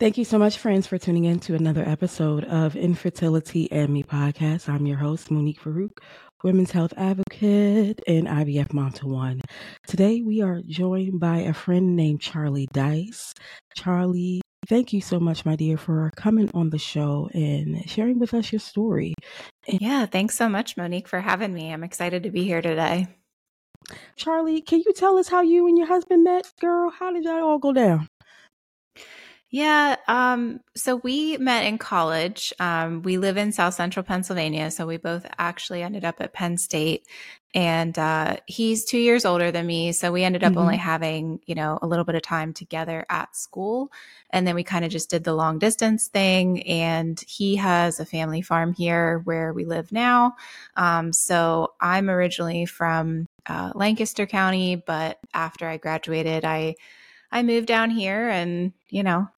Thank you so much, friends, for tuning in to another episode of Infertility and Me podcast. I'm your host, Monique Farouk, women's health advocate and IVF mom to one. Today, we are joined by a friend named Charlie Dice. Charlie, thank you so much, my dear, for coming on the show and sharing with us your story. And- Yeah, thanks so much, Monique, for having me. I'm excited to be here today. Charlie, can you tell us how you and your husband met, girl? How did y'all all go down? Yeah. Um, so we met in college. Um, we live in South Central Pennsylvania. So we both actually ended up at Penn State. And uh, he's two years older than me. So we ended up mm-hmm. only having, you know, a little bit of time together at school. And then we kind of just did the long distance thing. And he has a family farm here where we live now. Um, so I'm originally from uh, Lancaster County, but after I graduated, I I moved down here and, you know,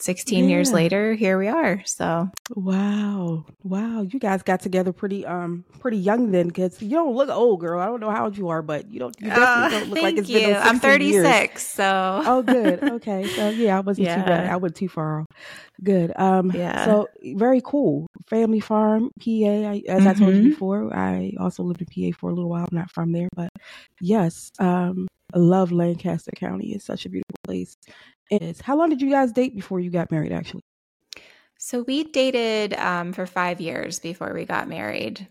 16 yeah. years later here we are so wow wow you guys got together pretty um pretty young then because you don't look old girl i don't know how old you are but you don't you definitely uh, don't look like it's you. been i'm 36 years. so oh good okay so yeah i wasn't yeah. too bad i went too far good um yeah so very cool family farm pa I, as mm-hmm. i told you mm-hmm. before i also lived in pa for a little while I'm not from there but yes um I love Lancaster County. It's such a beautiful place is. How long did you guys date before you got married, actually? So we dated um, for five years before we got married.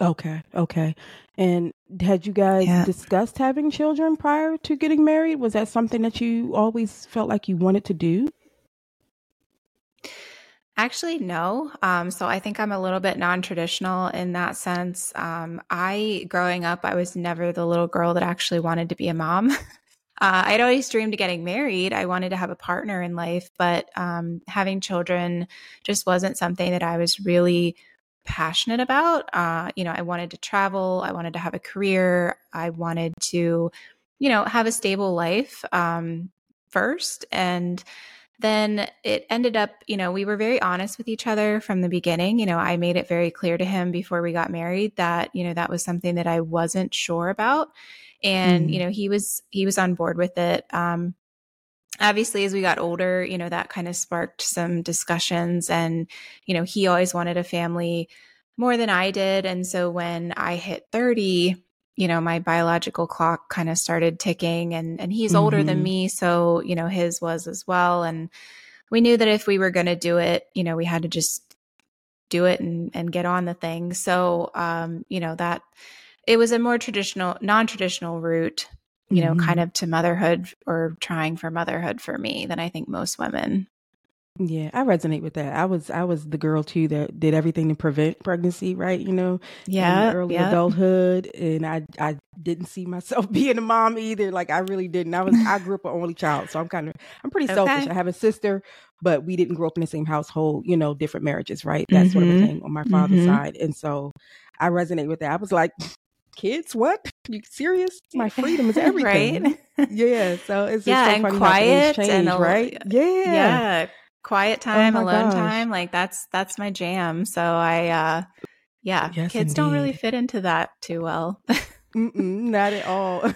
Okay, okay. And had you guys yeah. discussed having children prior to getting married? Was that something that you always felt like you wanted to do? Actually, no. Um, so I think I'm a little bit non traditional in that sense. Um, I, growing up, I was never the little girl that actually wanted to be a mom. uh, I'd always dreamed of getting married. I wanted to have a partner in life, but um, having children just wasn't something that I was really passionate about. Uh, you know, I wanted to travel, I wanted to have a career, I wanted to, you know, have a stable life um, first. And then it ended up, you know, we were very honest with each other from the beginning. You know, I made it very clear to him before we got married that, you know, that was something that I wasn't sure about and mm. you know he was he was on board with it um obviously as we got older you know that kind of sparked some discussions and you know he always wanted a family more than i did and so when i hit 30 you know my biological clock kind of started ticking and and he's mm-hmm. older than mm-hmm. me so you know his was as well and we knew that if we were going to do it you know we had to just do it and and get on the thing so um you know that it was a more traditional, non traditional route, you know, mm-hmm. kind of to motherhood or trying for motherhood for me than I think most women. Yeah, I resonate with that. I was I was the girl too that did everything to prevent pregnancy, right? You know, yeah, early yeah. adulthood, and I I didn't see myself being a mom either. Like I really didn't. I was I grew up an only child, so I'm kind of I'm pretty okay. selfish. I have a sister, but we didn't grow up in the same household. You know, different marriages, right? That mm-hmm. sort of mm-hmm. thing on my father's mm-hmm. side, and so I resonate with that. I was like, kids? What? You serious? My freedom is everything. Right yeah so it's yeah so and quiet change, and a, right? yeah. yeah quiet oh time oh alone gosh. time like that's that's my jam so i uh yeah yes, kids indeed. don't really fit into that too well. Not at all.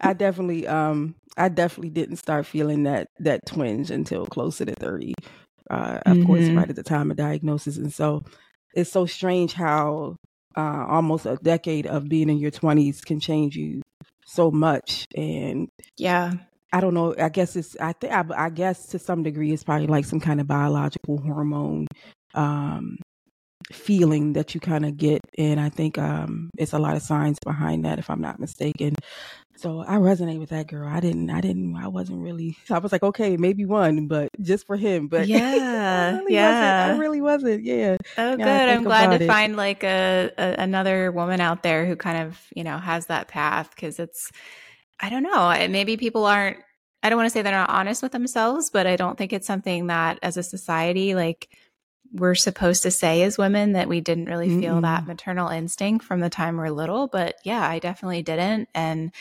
I definitely um i definitely didn't start feeling that that twinge until closer to 30 uh of mm-hmm. course right at the time of diagnosis and so it's so strange how uh, almost a decade of being in your 20s can change you so much. And yeah. I don't know i guess it's i think I, I, guess to some degree it's probably like some kind of biological hormone um, feeling that you kind of get and i think um, it's a lot of science behind that if i'm not mistaken so I resonate with that girl. I didn't, I didn't, I wasn't really, I was like, okay, maybe one, but just for him. But yeah, I really yeah. Wasn't, I really wasn't. Yeah. Oh, good. I'm glad to it. find like a, a, another woman out there who kind of, you know, has that path because it's, I don't know, maybe people aren't, I don't want to say they're not honest with themselves, but I don't think it's something that as a society, like, we're supposed to say as women that we didn't really feel mm-hmm. that maternal instinct from the time we're little. But yeah, I definitely didn't. And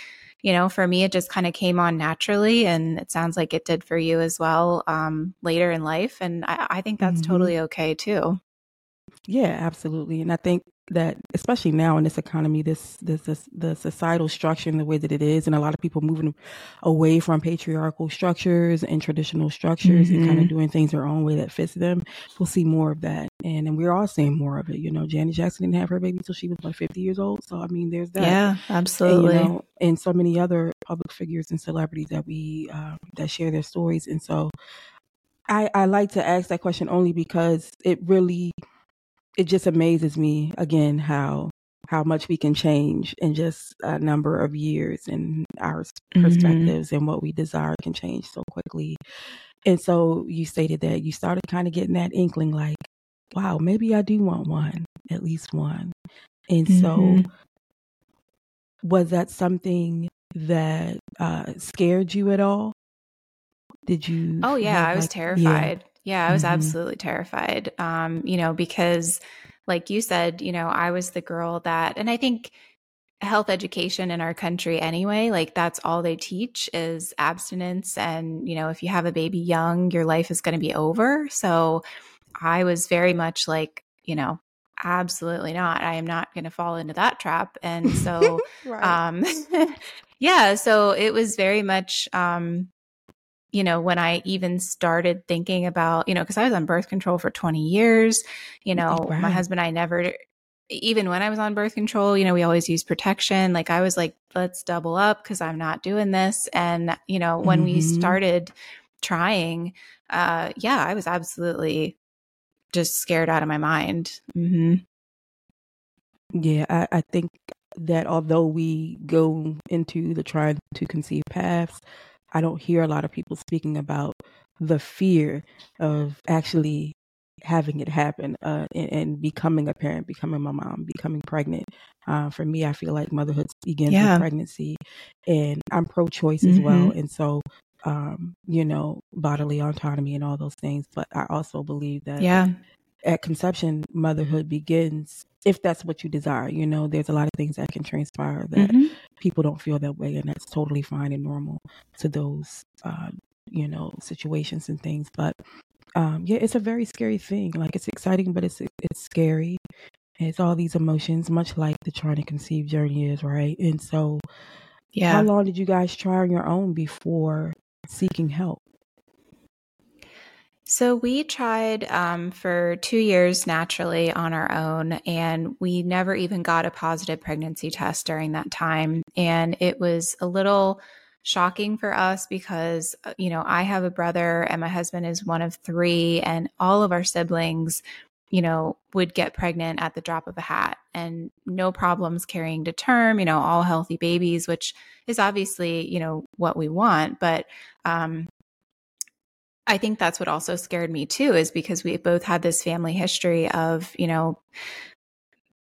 you know, for me, it just kind of came on naturally. And it sounds like it did for you as well um, later in life. And I, I think that's mm-hmm. totally okay too. Yeah, absolutely. And I think that especially now in this economy this, this this the societal structure and the way that it is and a lot of people moving away from patriarchal structures and traditional structures mm-hmm. and kind of doing things their own way that fits them we'll see more of that. And and we're all seeing more of it you know janet jackson didn't have her baby until she was like 50 years old? So i mean there's that. Yeah absolutely and, you know, and so many other public figures and celebrities that we uh, that share their stories. And so I, I like to ask that question only because it really it just amazes me again how how much we can change in just a number of years and our mm-hmm. perspectives mm-hmm. and what we desire can change so quickly. And so you stated that you started kind of getting that inkling like, wow, maybe I do want one, at least one. And mm-hmm. so was that something that uh, scared you at all? Did you? Oh yeah, I was like, terrified. Yeah. Yeah, I was mm-hmm. absolutely terrified. Um, you know, because like you said, you know, I was the girl that and I think health education in our country anyway, like that's all they teach is abstinence and, you know, if you have a baby young, your life is going to be over. So I was very much like, you know, absolutely not. I am not going to fall into that trap. And so um yeah, so it was very much um you know, when I even started thinking about, you know, because I was on birth control for 20 years, you know, right. my husband, I never, even when I was on birth control, you know, we always use protection. Like I was like, let's double up because I'm not doing this. And, you know, when mm-hmm. we started trying, uh, yeah, I was absolutely just scared out of my mind. Mm-hmm. Yeah, I, I think that although we go into the trying to conceive paths, I don't hear a lot of people speaking about the fear of actually having it happen uh, and, and, becoming a parent, becoming my mom, becoming pregnant. Uh, for me, I feel like motherhood begins yeah. with pregnancy, and I'm pro-choice mm-hmm. as well, mm-hmm. and so um, you know, bodily autonomy and all those things. But I also believe that yeah. at conception, motherhood begins if that's what you desire. You know, there's a lot of things that can transpire that mm-hmm. people don't feel that way, and that's totally fine and normal to those, uh, you know, situations and things. But um, yeah, it's a very scary thing. Like it's exciting, but it's it's scary. It's all these emotions, much like the trying to conceive journey is, right? And so, yeah, how long did you guys try on your own before seeking help? So we tried um, for two years naturally on our own, and we never even got a positive pregnancy test during that time. And it was a little shocking for us because, uh, you know, I have a brother and my husband is one of three, and all of our siblings, you know, would get pregnant at the drop of a hat and no problems carrying to term, you know, all healthy babies, which is obviously, you know, what we want. But, um, I think that's what also scared me too, is because we both had this family history of, you know,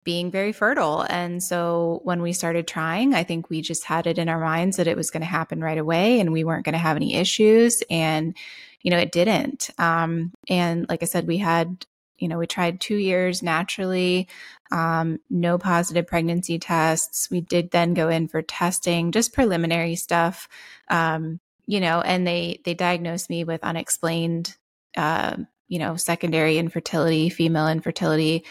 being very fertile. And so when we started trying, I think we just had it in our minds that it was going to happen right away and we weren't going to have any issues. And, you know, it didn't. Um, and like I said, we had, you know, we tried two years naturally, um, no positive pregnancy tests. We did then go in for testing, just preliminary stuff. Um, you know, and they they diagnosed me with unexplained, uh, you know, secondary infertility, female infertility.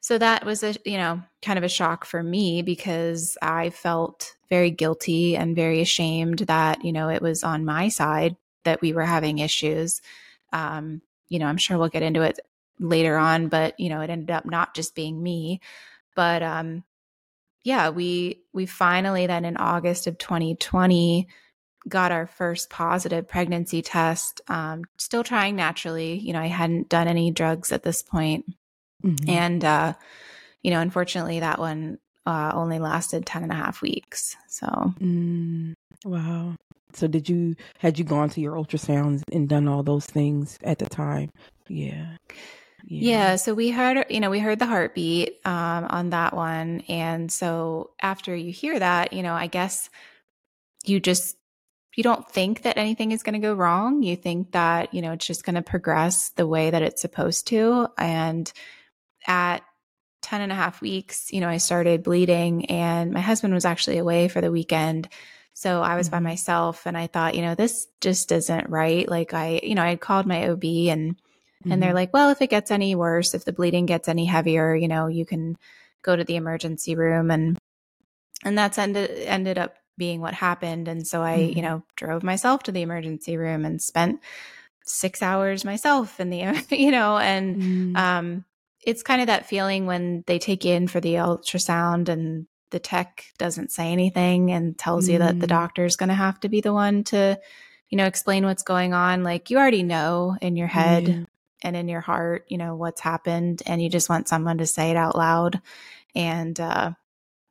So that was a you know kind of a shock for me because I felt very guilty and very ashamed that you know it was on my side that we were having issues. Um, you know, I'm sure we'll get into it later on, but you know, it ended up not just being me, but um, yeah, we we finally then in August of 2020 got our first positive pregnancy test. Um, still trying naturally. You know, I hadn't done any drugs at this point. Mm-hmm. And, uh, you know, unfortunately, that one uh, only lasted 10 and a half weeks. So, mm, wow. So, did you, had you gone to your ultrasounds and done all those things at the time? Yeah. Yeah. yeah. so we heard, you know, we heard the heartbeat um, on that one. And so after you hear that, you know, I guess you just you don't think that anything is going to go wrong. You think that, you know, it's just going to progress the way that it's supposed to. And at 10 and a half weeks, you know, I started bleeding and my husband was actually away for the weekend. So I was mm-hmm. by myself and I thought, you know, this just isn't right. Like I, you know, I had called my OB and, mm-hmm. and they're mm-hmm. like, well, if it gets any worse, if the bleeding gets any heavier, you know, you can, go to the emergency room and and that's ended ended up being what happened and so i mm-hmm. you know drove myself to the emergency room and spent 6 hours myself in the you know and mm-hmm. um it's kind of that feeling when they take you in for the ultrasound and the tech doesn't say anything and tells mm. you that the mm. doctor's going to have to be the one to you know explain what's going on like you already know in your head and in your heart you know what's happened and you just want someone to say it out loud and uh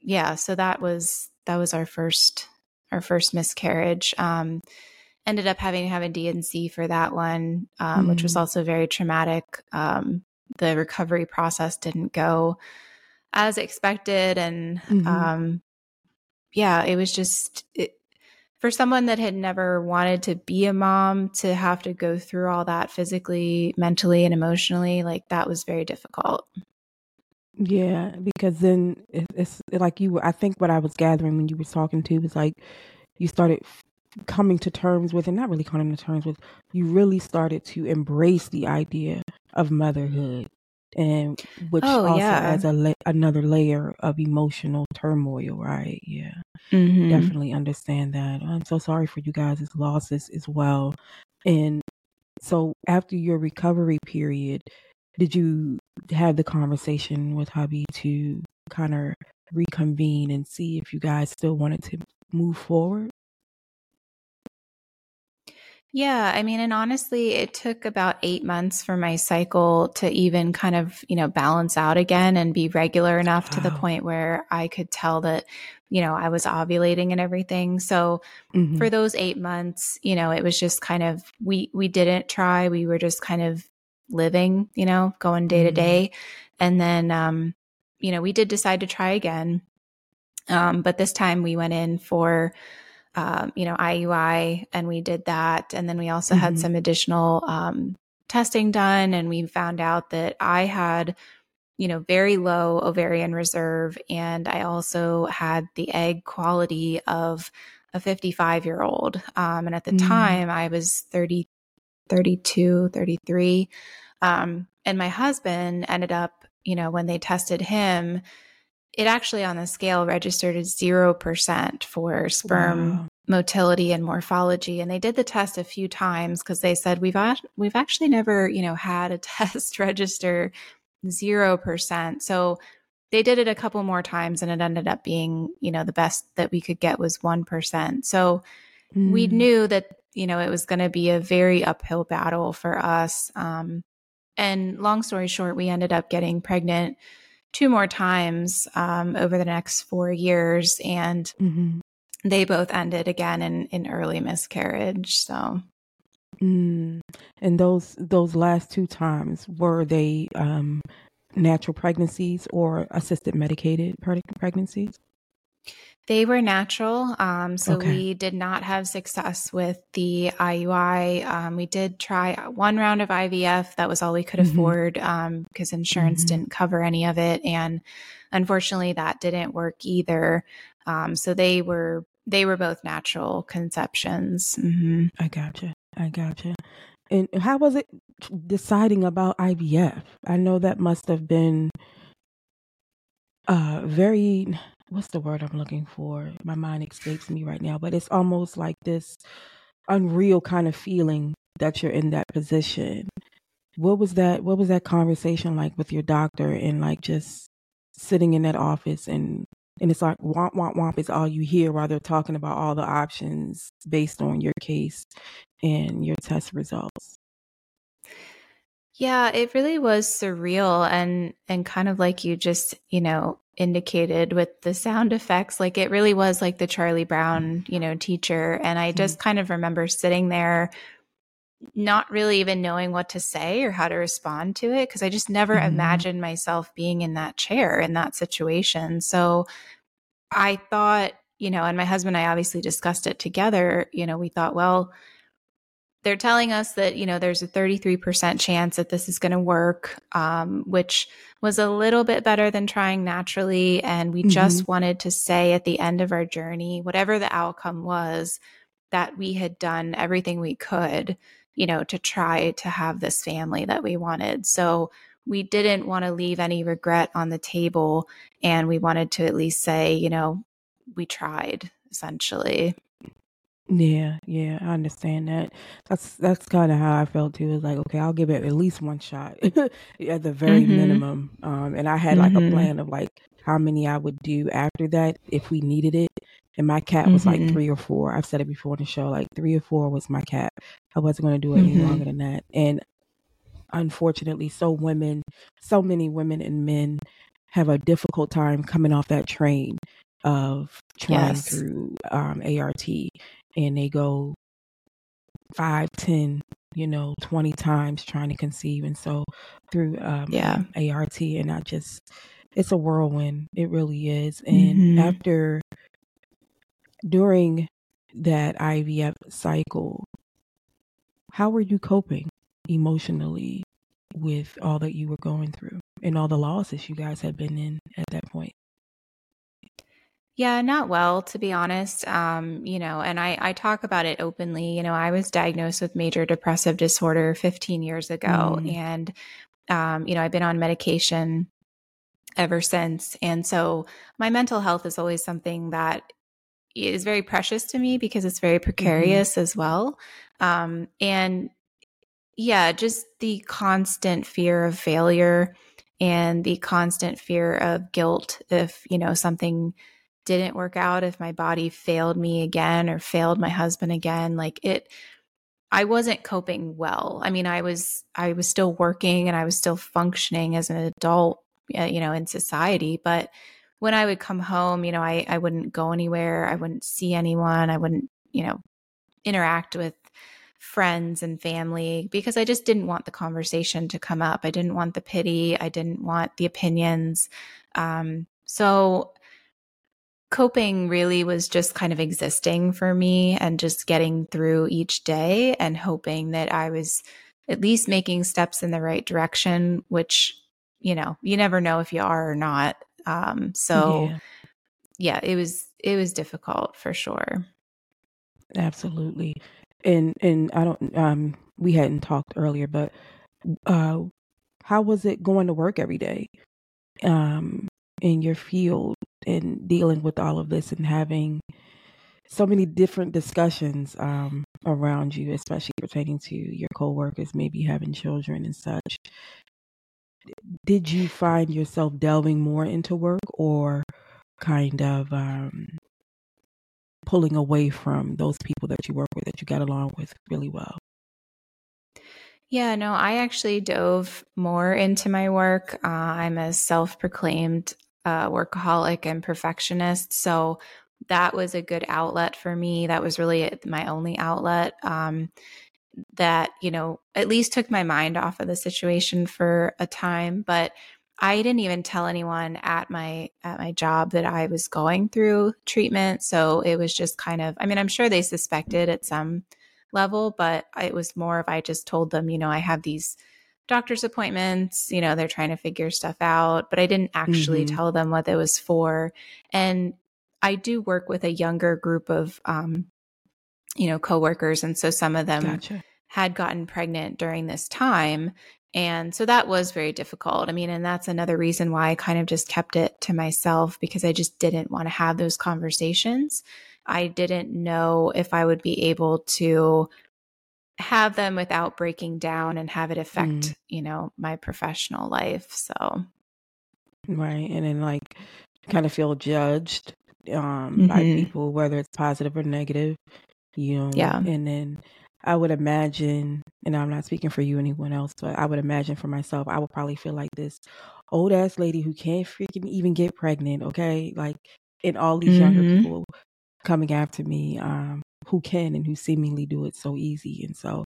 yeah so that was that was our first our first miscarriage um ended up having to have a D&C for that one um, mm. which was mm. also very traumatic um the recovery process didn't go as expected and mm-hmm. um yeah it was just it, for someone that had never wanted to be a mom to have to go through all that physically mentally and emotionally like that was very difficult yeah because then it's like you were i think what i was gathering when you were talking to was like you started coming to terms with and not really coming to terms with you really started to embrace the idea of motherhood and which oh, also yeah. adds a la- another layer of emotional turmoil right yeah mm-hmm. definitely understand that i'm so sorry for you guys' losses as well and so after your recovery period did you have the conversation with hubby to kind of reconvene and see if you guys still wanted to move forward yeah, I mean, and honestly, it took about eight months for my cycle to even kind of, you know, balance out again and be regular enough wow. to the point where I could tell that, you know, I was ovulating and everything. So mm-hmm. for those eight months, you know, it was just kind of, we, we didn't try. We were just kind of living, you know, going day to mm-hmm. day. And then, um, you know, we did decide to try again. Um, but this time we went in for, um, you know, IUI, and we did that. And then we also mm-hmm. had some additional um, testing done, and we found out that I had, you know, very low ovarian reserve, and I also had the egg quality of a 55 year old. Um, and at the mm-hmm. time, I was 30, 32, 33. Um, and my husband ended up, you know, when they tested him, it actually on the scale registered as 0% for sperm wow. motility and morphology and they did the test a few times because they said we've we've actually never you know had a test register 0% so they did it a couple more times and it ended up being you know the best that we could get was 1% so mm. we knew that you know it was going to be a very uphill battle for us um, and long story short we ended up getting pregnant two more times um, over the next four years, and mm-hmm. they both ended again in, in early miscarriage. So, mm. and those those last two times were they um, natural pregnancies or assisted medicated pregnancies? They were natural. Um, so okay. we did not have success with the IUI. Um, we did try one round of IVF. That was all we could mm-hmm. afford because um, insurance mm-hmm. didn't cover any of it. And unfortunately, that didn't work either. Um, so they were they were both natural conceptions. Mm-hmm. I gotcha. I gotcha. And how was it deciding about IVF? I know that must have been uh, very what's the word I'm looking for? My mind escapes me right now, but it's almost like this unreal kind of feeling that you're in that position. What was that what was that conversation like with your doctor and like just sitting in that office and and it's like womp womp womp is all you hear while they're talking about all the options based on your case and your test results. Yeah, it really was surreal and and kind of like you just, you know, indicated with the sound effects like it really was like the charlie brown you know teacher and i just mm-hmm. kind of remember sitting there not really even knowing what to say or how to respond to it because i just never mm-hmm. imagined myself being in that chair in that situation so i thought you know and my husband and i obviously discussed it together you know we thought well they're telling us that you know there's a 33% chance that this is going to work um, which was a little bit better than trying naturally and we mm-hmm. just wanted to say at the end of our journey whatever the outcome was that we had done everything we could you know to try to have this family that we wanted so we didn't want to leave any regret on the table. And we wanted to at least say, you know, we tried essentially. Yeah, yeah, I understand that. That's that's kind of how I felt too. It's like, okay, I'll give it at least one shot at the very mm-hmm. minimum. Um, and I had like mm-hmm. a plan of like how many I would do after that if we needed it. And my cap was mm-hmm. like three or four. I've said it before in the show, like three or four was my cap. I wasn't going to do it any mm-hmm. longer than that. And unfortunately, so women, so many women and men have a difficult time coming off that train of trying yes. through um, ART and they go five, ten, you know, 20 times trying to conceive. And so through um, yeah. ART, and I just, it's a whirlwind. It really is. And mm-hmm. after, during that IVF cycle, how were you coping emotionally with all that you were going through and all the losses you guys had been in at that point? Yeah, not well, to be honest. Um, you know, and I, I talk about it openly. You know, I was diagnosed with major depressive disorder 15 years ago. Mm. And, um, you know, I've been on medication ever since. And so my mental health is always something that is very precious to me because it's very mm-hmm. precarious mm-hmm. as well. Um, and yeah, just the constant fear of failure and the constant fear of guilt if, you know, something didn't work out, if my body failed me again or failed my husband again, like it I wasn't coping well. I mean, I was I was still working and I was still functioning as an adult, uh, you know, in society, but when I would come home, you know, I I wouldn't go anywhere, I wouldn't see anyone, I wouldn't, you know, interact with friends and family because I just didn't want the conversation to come up. I didn't want the pity. I didn't want the opinions. Um, so coping really was just kind of existing for me and just getting through each day and hoping that I was at least making steps in the right direction, which, you know, you never know if you are or not. Um, so yeah. yeah, it was it was difficult for sure. Absolutely. And and I don't um we hadn't talked earlier, but uh how was it going to work every day? Um in your field and dealing with all of this and having so many different discussions um, around you, especially pertaining to your coworkers, maybe having children and such. Did you find yourself delving more into work or kind of um, pulling away from those people that you work with that you got along with really well? Yeah, no, I actually dove more into my work. Uh, I'm a self proclaimed uh, workaholic and perfectionist. So that was a good outlet for me. That was really my only outlet. Um, that you know at least took my mind off of the situation for a time but i didn't even tell anyone at my at my job that i was going through treatment so it was just kind of i mean i'm sure they suspected at some level but it was more of i just told them you know i have these doctor's appointments. You know, they're trying to figure stuff out, but I didn't actually mm-hmm. tell them what it was for. And I do work with a younger group of, um, you know, coworkers. And so some of them gotcha. had gotten pregnant during this time. And so that was very difficult. I mean, and that's another reason why I kind of just kept it to myself because I just didn't want to have those conversations. I didn't know if I would be able to have them without breaking down and have it affect, mm. you know, my professional life. So, right. And then, like, kind of feel judged um, mm-hmm. by people, whether it's positive or negative, you know. Yeah. And then I would imagine, and I'm not speaking for you, anyone else, but I would imagine for myself, I would probably feel like this old ass lady who can't freaking even get pregnant, okay? Like, and all these mm-hmm. younger people coming after me. Um, who can and who seemingly do it so easy. And so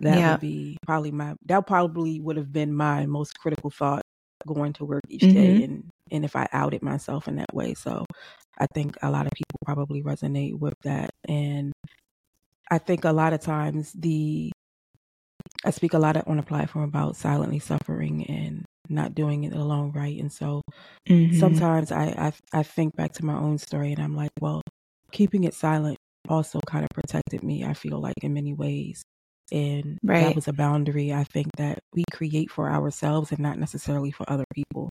that yeah. would be probably my that probably would have been my most critical thought going to work each mm-hmm. day and and if I outed myself in that way. So I think a lot of people probably resonate with that. And I think a lot of times the I speak a lot on a platform about silently suffering and not doing it alone, right? And so mm-hmm. sometimes I, I I think back to my own story and I'm like, well, keeping it silent also kind of protected me, I feel like, in many ways. And right. that was a boundary I think that we create for ourselves and not necessarily for other people.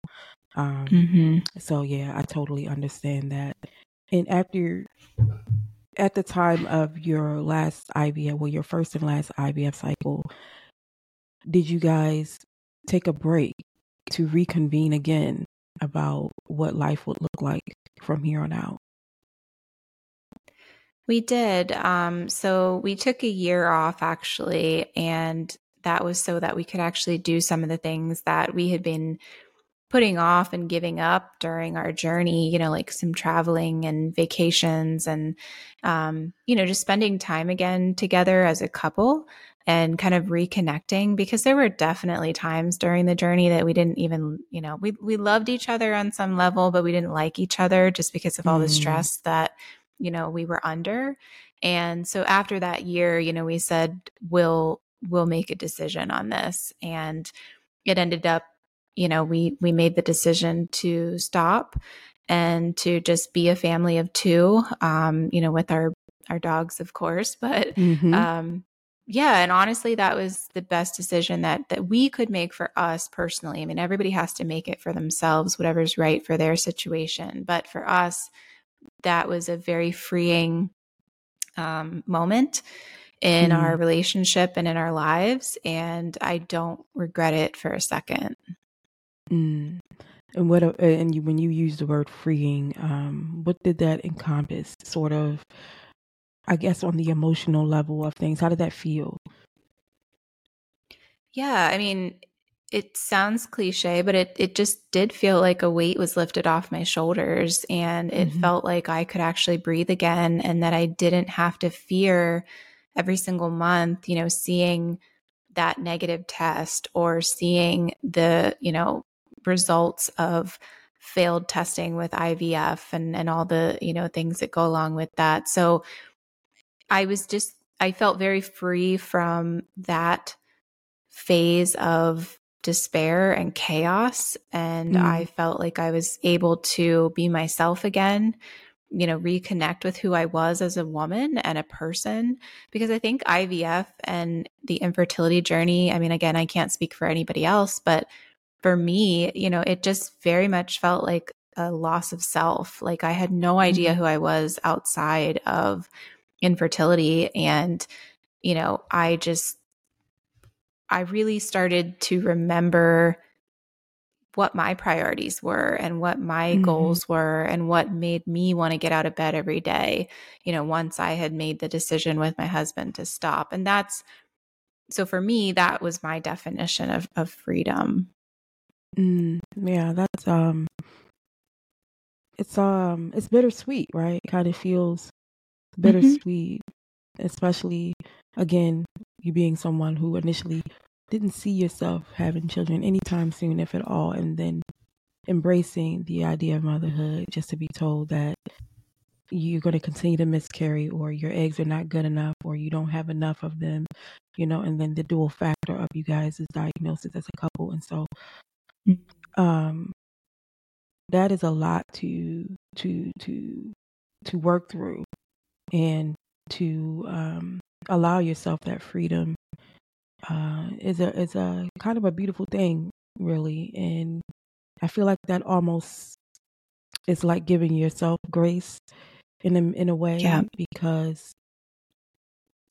Um, mm-hmm. So, yeah, I totally understand that. And after, at the time of your last IVF, well, your first and last IVF cycle, did you guys take a break to reconvene again about what life would look like from here on out? We did. Um, so we took a year off actually, and that was so that we could actually do some of the things that we had been putting off and giving up during our journey, you know, like some traveling and vacations and, um, you know, just spending time again together as a couple and kind of reconnecting because there were definitely times during the journey that we didn't even, you know, we, we loved each other on some level, but we didn't like each other just because of all mm. the stress that you know we were under. And so after that year you know we said we'll we'll make a decision on this. And it ended up you know we we made the decision to stop and to just be a family of two um you know with our our dogs of course. But mm-hmm. um yeah and honestly that was the best decision that that we could make for us personally. I mean everybody has to make it for themselves whatever's right for their situation. But for us that was a very freeing um, moment in mm. our relationship and in our lives. And I don't regret it for a second. Mm. And what, uh, and you, when you use the word freeing, um, what did that encompass? Sort of, I guess, on the emotional level of things. How did that feel? Yeah, I mean, it sounds cliche, but it it just did feel like a weight was lifted off my shoulders and it mm-hmm. felt like I could actually breathe again and that I didn't have to fear every single month, you know, seeing that negative test or seeing the, you know, results of failed testing with IVF and and all the, you know, things that go along with that. So I was just I felt very free from that phase of despair and chaos. And mm. I felt like I was able to be myself again, you know, reconnect with who I was as a woman and a person. Because I think IVF and the infertility journey, I mean, again, I can't speak for anybody else, but for me, you know, it just very much felt like a loss of self. Like I had no idea mm-hmm. who I was outside of infertility. And, you know, I just I really started to remember what my priorities were and what my mm-hmm. goals were and what made me want to get out of bed every day. You know, once I had made the decision with my husband to stop. And that's so for me, that was my definition of, of freedom. Mm, yeah, that's um it's um it's bittersweet, right? It kind of feels mm-hmm. bittersweet, mm-hmm. especially again, you being someone who initially didn't see yourself having children anytime soon, if at all, and then embracing the idea of motherhood just to be told that you're going to continue to miscarry or your eggs are not good enough or you don't have enough of them, you know, and then the dual factor of you guys' is diagnosis as a couple. And so, um, that is a lot to, to, to, to work through and to, um, allow yourself that freedom uh, is a is a kind of a beautiful thing, really. And I feel like that almost is like giving yourself grace in a, in a way yeah. because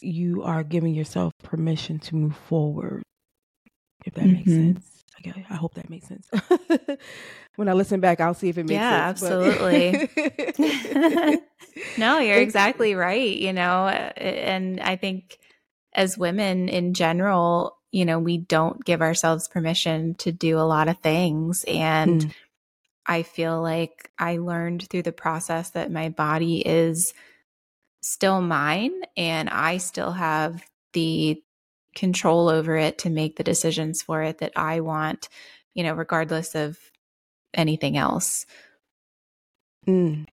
you are giving yourself permission to move forward. If that mm-hmm. makes sense. Okay, I hope that makes sense. when I listen back, I'll see if it makes yeah, sense. Yeah, absolutely. no, you're exactly right. You know, and I think as women in general, you know, we don't give ourselves permission to do a lot of things. And mm. I feel like I learned through the process that my body is still mine and I still have the control over it to make the decisions for it that I want, you know, regardless of anything else. Mm.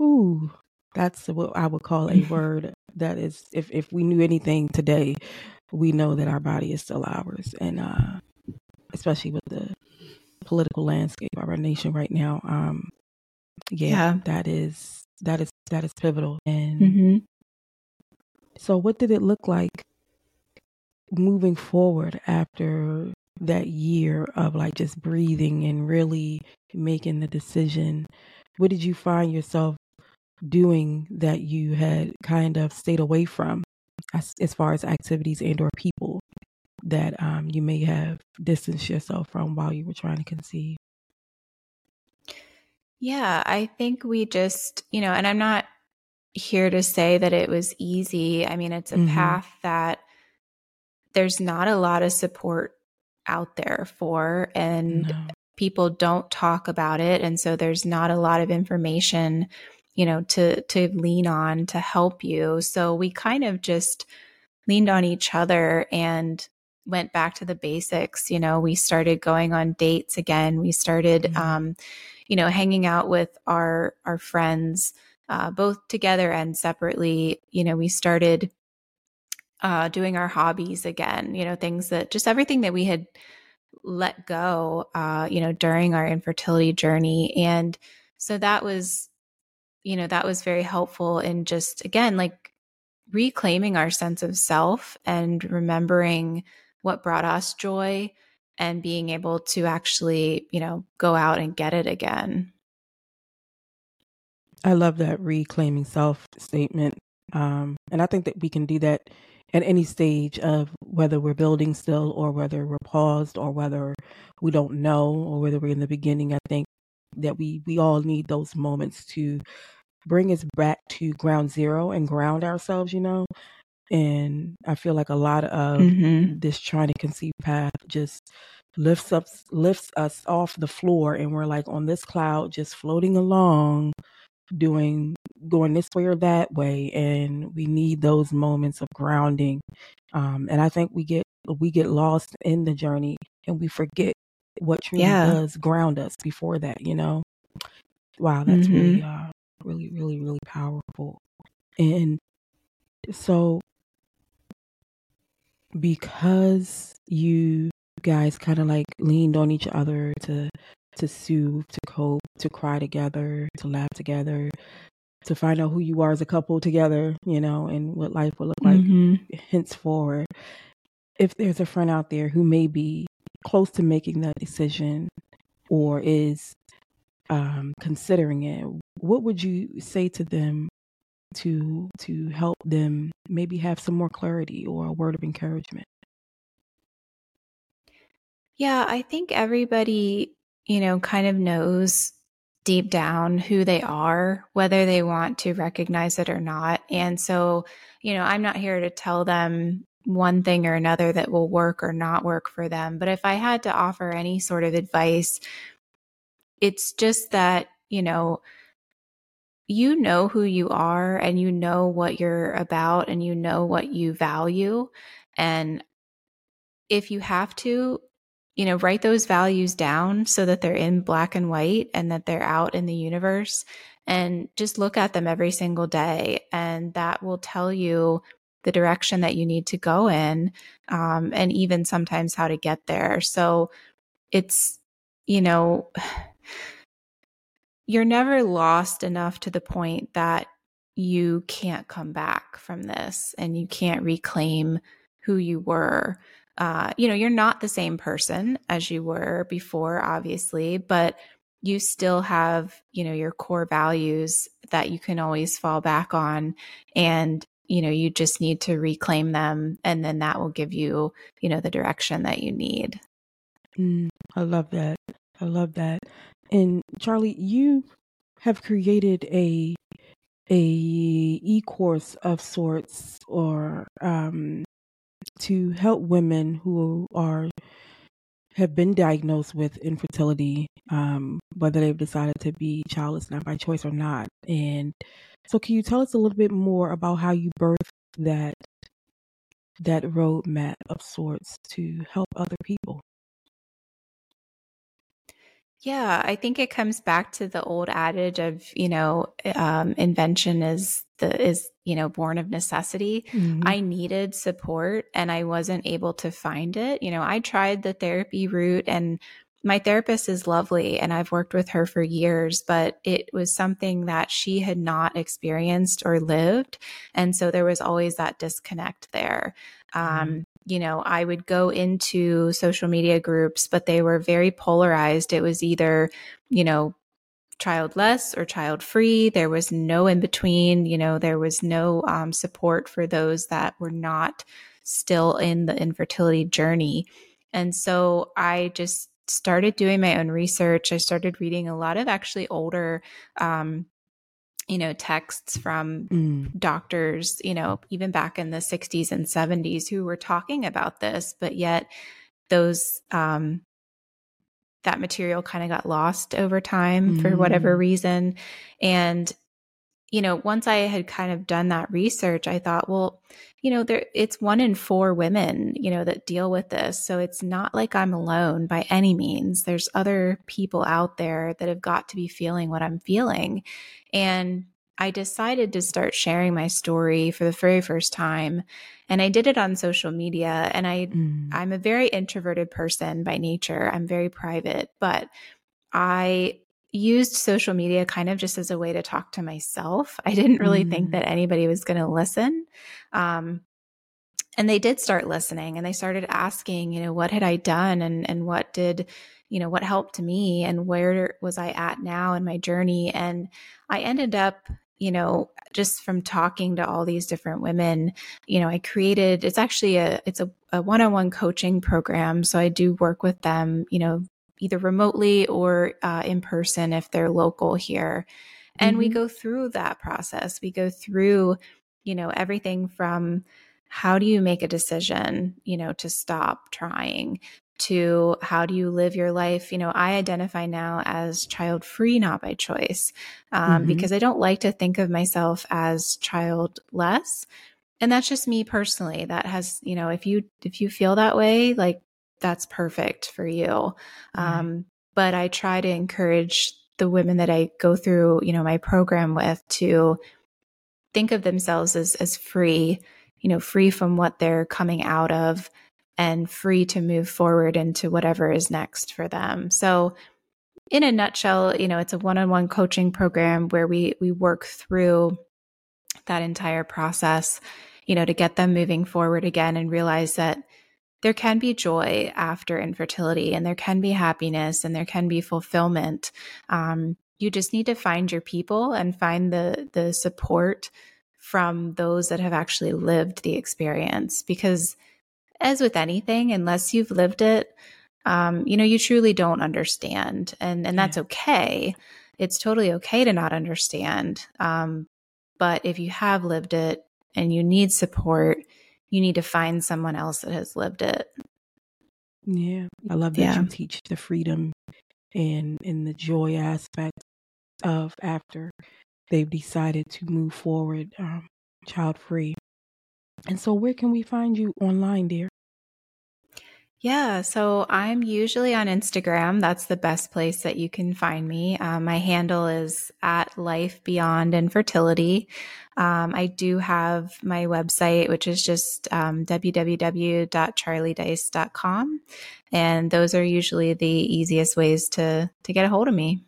Ooh, that's what I would call a word that is if if we knew anything today, we know that our body is still ours, and uh, especially with the political landscape of our nation right now. Um, yeah, yeah. that is that is that is pivotal. And mm-hmm. so, what did it look like moving forward after that year of like just breathing and really making the decision, what did you find yourself doing that you had kind of stayed away from as, as far as activities and or people that um, you may have distanced yourself from while you were trying to conceive? Yeah, I think we just, you know, and I'm not here to say that it was easy. I mean, it's a mm-hmm. path that there's not a lot of support out there for, and no. people don't talk about it. And so there's not a lot of information, you know, to, to lean on to help you. So we kind of just leaned on each other and went back to the basics. You know, we started going on dates again. We started, mm-hmm. um, you know, hanging out with our, our friends, uh, both together and separately. You know, we started uh, doing our hobbies again, you know, things that just everything that we had let go, uh, you know, during our infertility journey. And so that was, you know, that was very helpful in just, again, like reclaiming our sense of self and remembering what brought us joy and being able to actually, you know, go out and get it again. I love that reclaiming self statement. Um, and I think that we can do that at any stage of whether we're building still or whether we're paused or whether we don't know or whether we're in the beginning. I think that we, we all need those moments to bring us back to ground zero and ground ourselves, you know, and I feel like a lot of mm-hmm. this trying to conceive path just lifts up lifts us off the floor and we're like on this cloud just floating along doing going this way or that way and we need those moments of grounding um, and i think we get we get lost in the journey and we forget what truly yeah. does ground us before that you know wow that's mm-hmm. really uh, really really really powerful and so because you guys kind of like leaned on each other to to soothe, to cope, to cry together, to laugh together, to find out who you are as a couple together, you know, and what life will look like mm-hmm. henceforward. If there's a friend out there who may be close to making that decision or is um, considering it, what would you say to them to to help them maybe have some more clarity or a word of encouragement? Yeah, I think everybody, you know, kind of knows deep down who they are, whether they want to recognize it or not. And so, you know, I'm not here to tell them one thing or another that will work or not work for them. But if I had to offer any sort of advice, it's just that, you know, you know who you are and you know what you're about and you know what you value. And if you have to, you know, write those values down so that they're in black and white and that they're out in the universe and just look at them every single day. And that will tell you the direction that you need to go in um, and even sometimes how to get there. So it's, you know, you're never lost enough to the point that you can't come back from this and you can't reclaim who you were. Uh, you know, you're not the same person as you were before, obviously, but you still have, you know, your core values that you can always fall back on. And, you know, you just need to reclaim them. And then that will give you, you know, the direction that you need. Mm, I love that. I love that. And Charlie, you have created a a e-course of sorts or um, to help women who are have been diagnosed with infertility, um, whether they've decided to be childless not by choice or not. And so, can you tell us a little bit more about how you birthed that that roadmap of sorts to help other people? Yeah, I think it comes back to the old adage of, you know, um, invention is is, you know, born of necessity. Mm-hmm. I needed support and I wasn't able to find it. You know, I tried the therapy route and my therapist is lovely and I've worked with her for years, but it was something that she had not experienced or lived. And so there was always that disconnect there. Mm-hmm. Um, you know, I would go into social media groups, but they were very polarized. It was either, you know, childless or child free. There was no in between. You know, there was no um, support for those that were not still in the infertility journey. And so I just started doing my own research. I started reading a lot of actually older, um, you know, texts from mm. doctors, you know, even back in the 60s and 70s who were talking about this, but yet those um, that material kind of got lost over time mm. for whatever mm. reason. And, you know, once I had kind of done that research, I thought, well, you know, there it's one in four women, you know, that deal with this. So it's not like I'm alone by any means. There's other people out there that have got to be feeling what I'm feeling. And I decided to start sharing my story for the very first time and I did it on social media and I mm. I'm a very introverted person by nature. I'm very private, but I used social media kind of just as a way to talk to myself. I didn't really mm. think that anybody was going to listen. Um, and they did start listening and they started asking, you know, what had I done and and what did you know what helped me and where was I at now in my journey and I ended up you know just from talking to all these different women you know i created it's actually a it's a, a one-on-one coaching program. So i do work with them you know either remotely or uh, in person if they're local here. And mm-hmm. we go through that process. We go through you know everything from how do you make a decision you know to stop trying to how do you live your life. You know, I identify now as child free, not by choice, um, mm-hmm. because I don't like to think of myself as childless. And that's just me personally. That has, you know, if you if you feel that way, like that's perfect for you. Mm-hmm. Um, but I try to encourage the women that I go through, you know, my program with to think of themselves as as free, you know, free from what they're coming out of and free to move forward into whatever is next for them. So in a nutshell, you know, it's a one-on-one coaching program where we we work through that entire process, you know, to get them moving forward again and realize that there can be joy after infertility and there can be happiness and there can be fulfillment. Um, you just need to find your people and find the the support from those that have actually lived the experience because as with anything, unless you've lived it, um, you know, you truly don't understand. And and that's yeah. okay. It's totally okay to not understand. Um, but if you have lived it and you need support, you need to find someone else that has lived it. Yeah. I love that yeah. you teach the freedom and and the joy aspect of after they've decided to move forward um, child free. And so, where can we find you online, dear? Yeah, so I'm usually on Instagram. That's the best place that you can find me. Um, my handle is at Life Beyond Infertility. Um, I do have my website, which is just um, www.charliedice.com, and those are usually the easiest ways to to get a hold of me.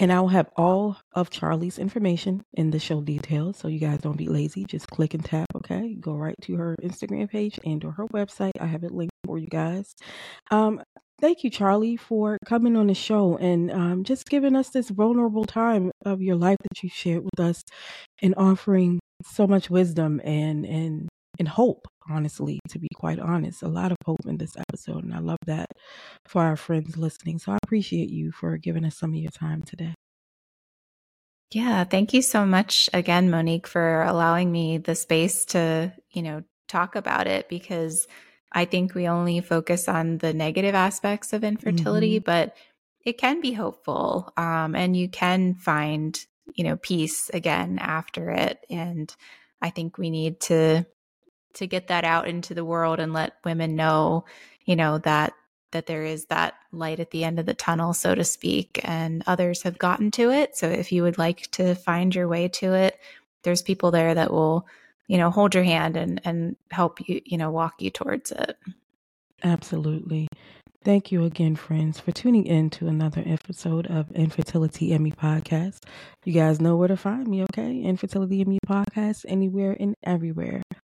And I'll have all of Charlie's information in the show details, so you guys don't be lazy. Just click and tap. Okay, go right to her Instagram page and or her website. I have it linked for you guys. Um, thank you, Charlie, for coming on the show and um, just giving us this vulnerable time of your life that you shared with us, and offering so much wisdom and and and hope. Honestly, to be quite honest, a lot of hope in this episode, and I love that for our friends listening. So I appreciate you for giving us some of your time today. Yeah, thank you so much again, Monique, for allowing me the space to, you know, talk about it because I think we only focus on the negative aspects of infertility, mm-hmm. but it can be hopeful. Um, and you can find, you know, peace again after it. And I think we need to to get that out into the world and let women know, you know, that that there is that light at the end of the tunnel, so to speak, and others have gotten to it. So if you would like to find your way to it, there's people there that will, you know, hold your hand and and help you, you know, walk you towards it. Absolutely. Thank you again, friends, for tuning in to another episode of Infertility ME Podcast. You guys know where to find me, okay? Infertility ME Podcast, anywhere and everywhere.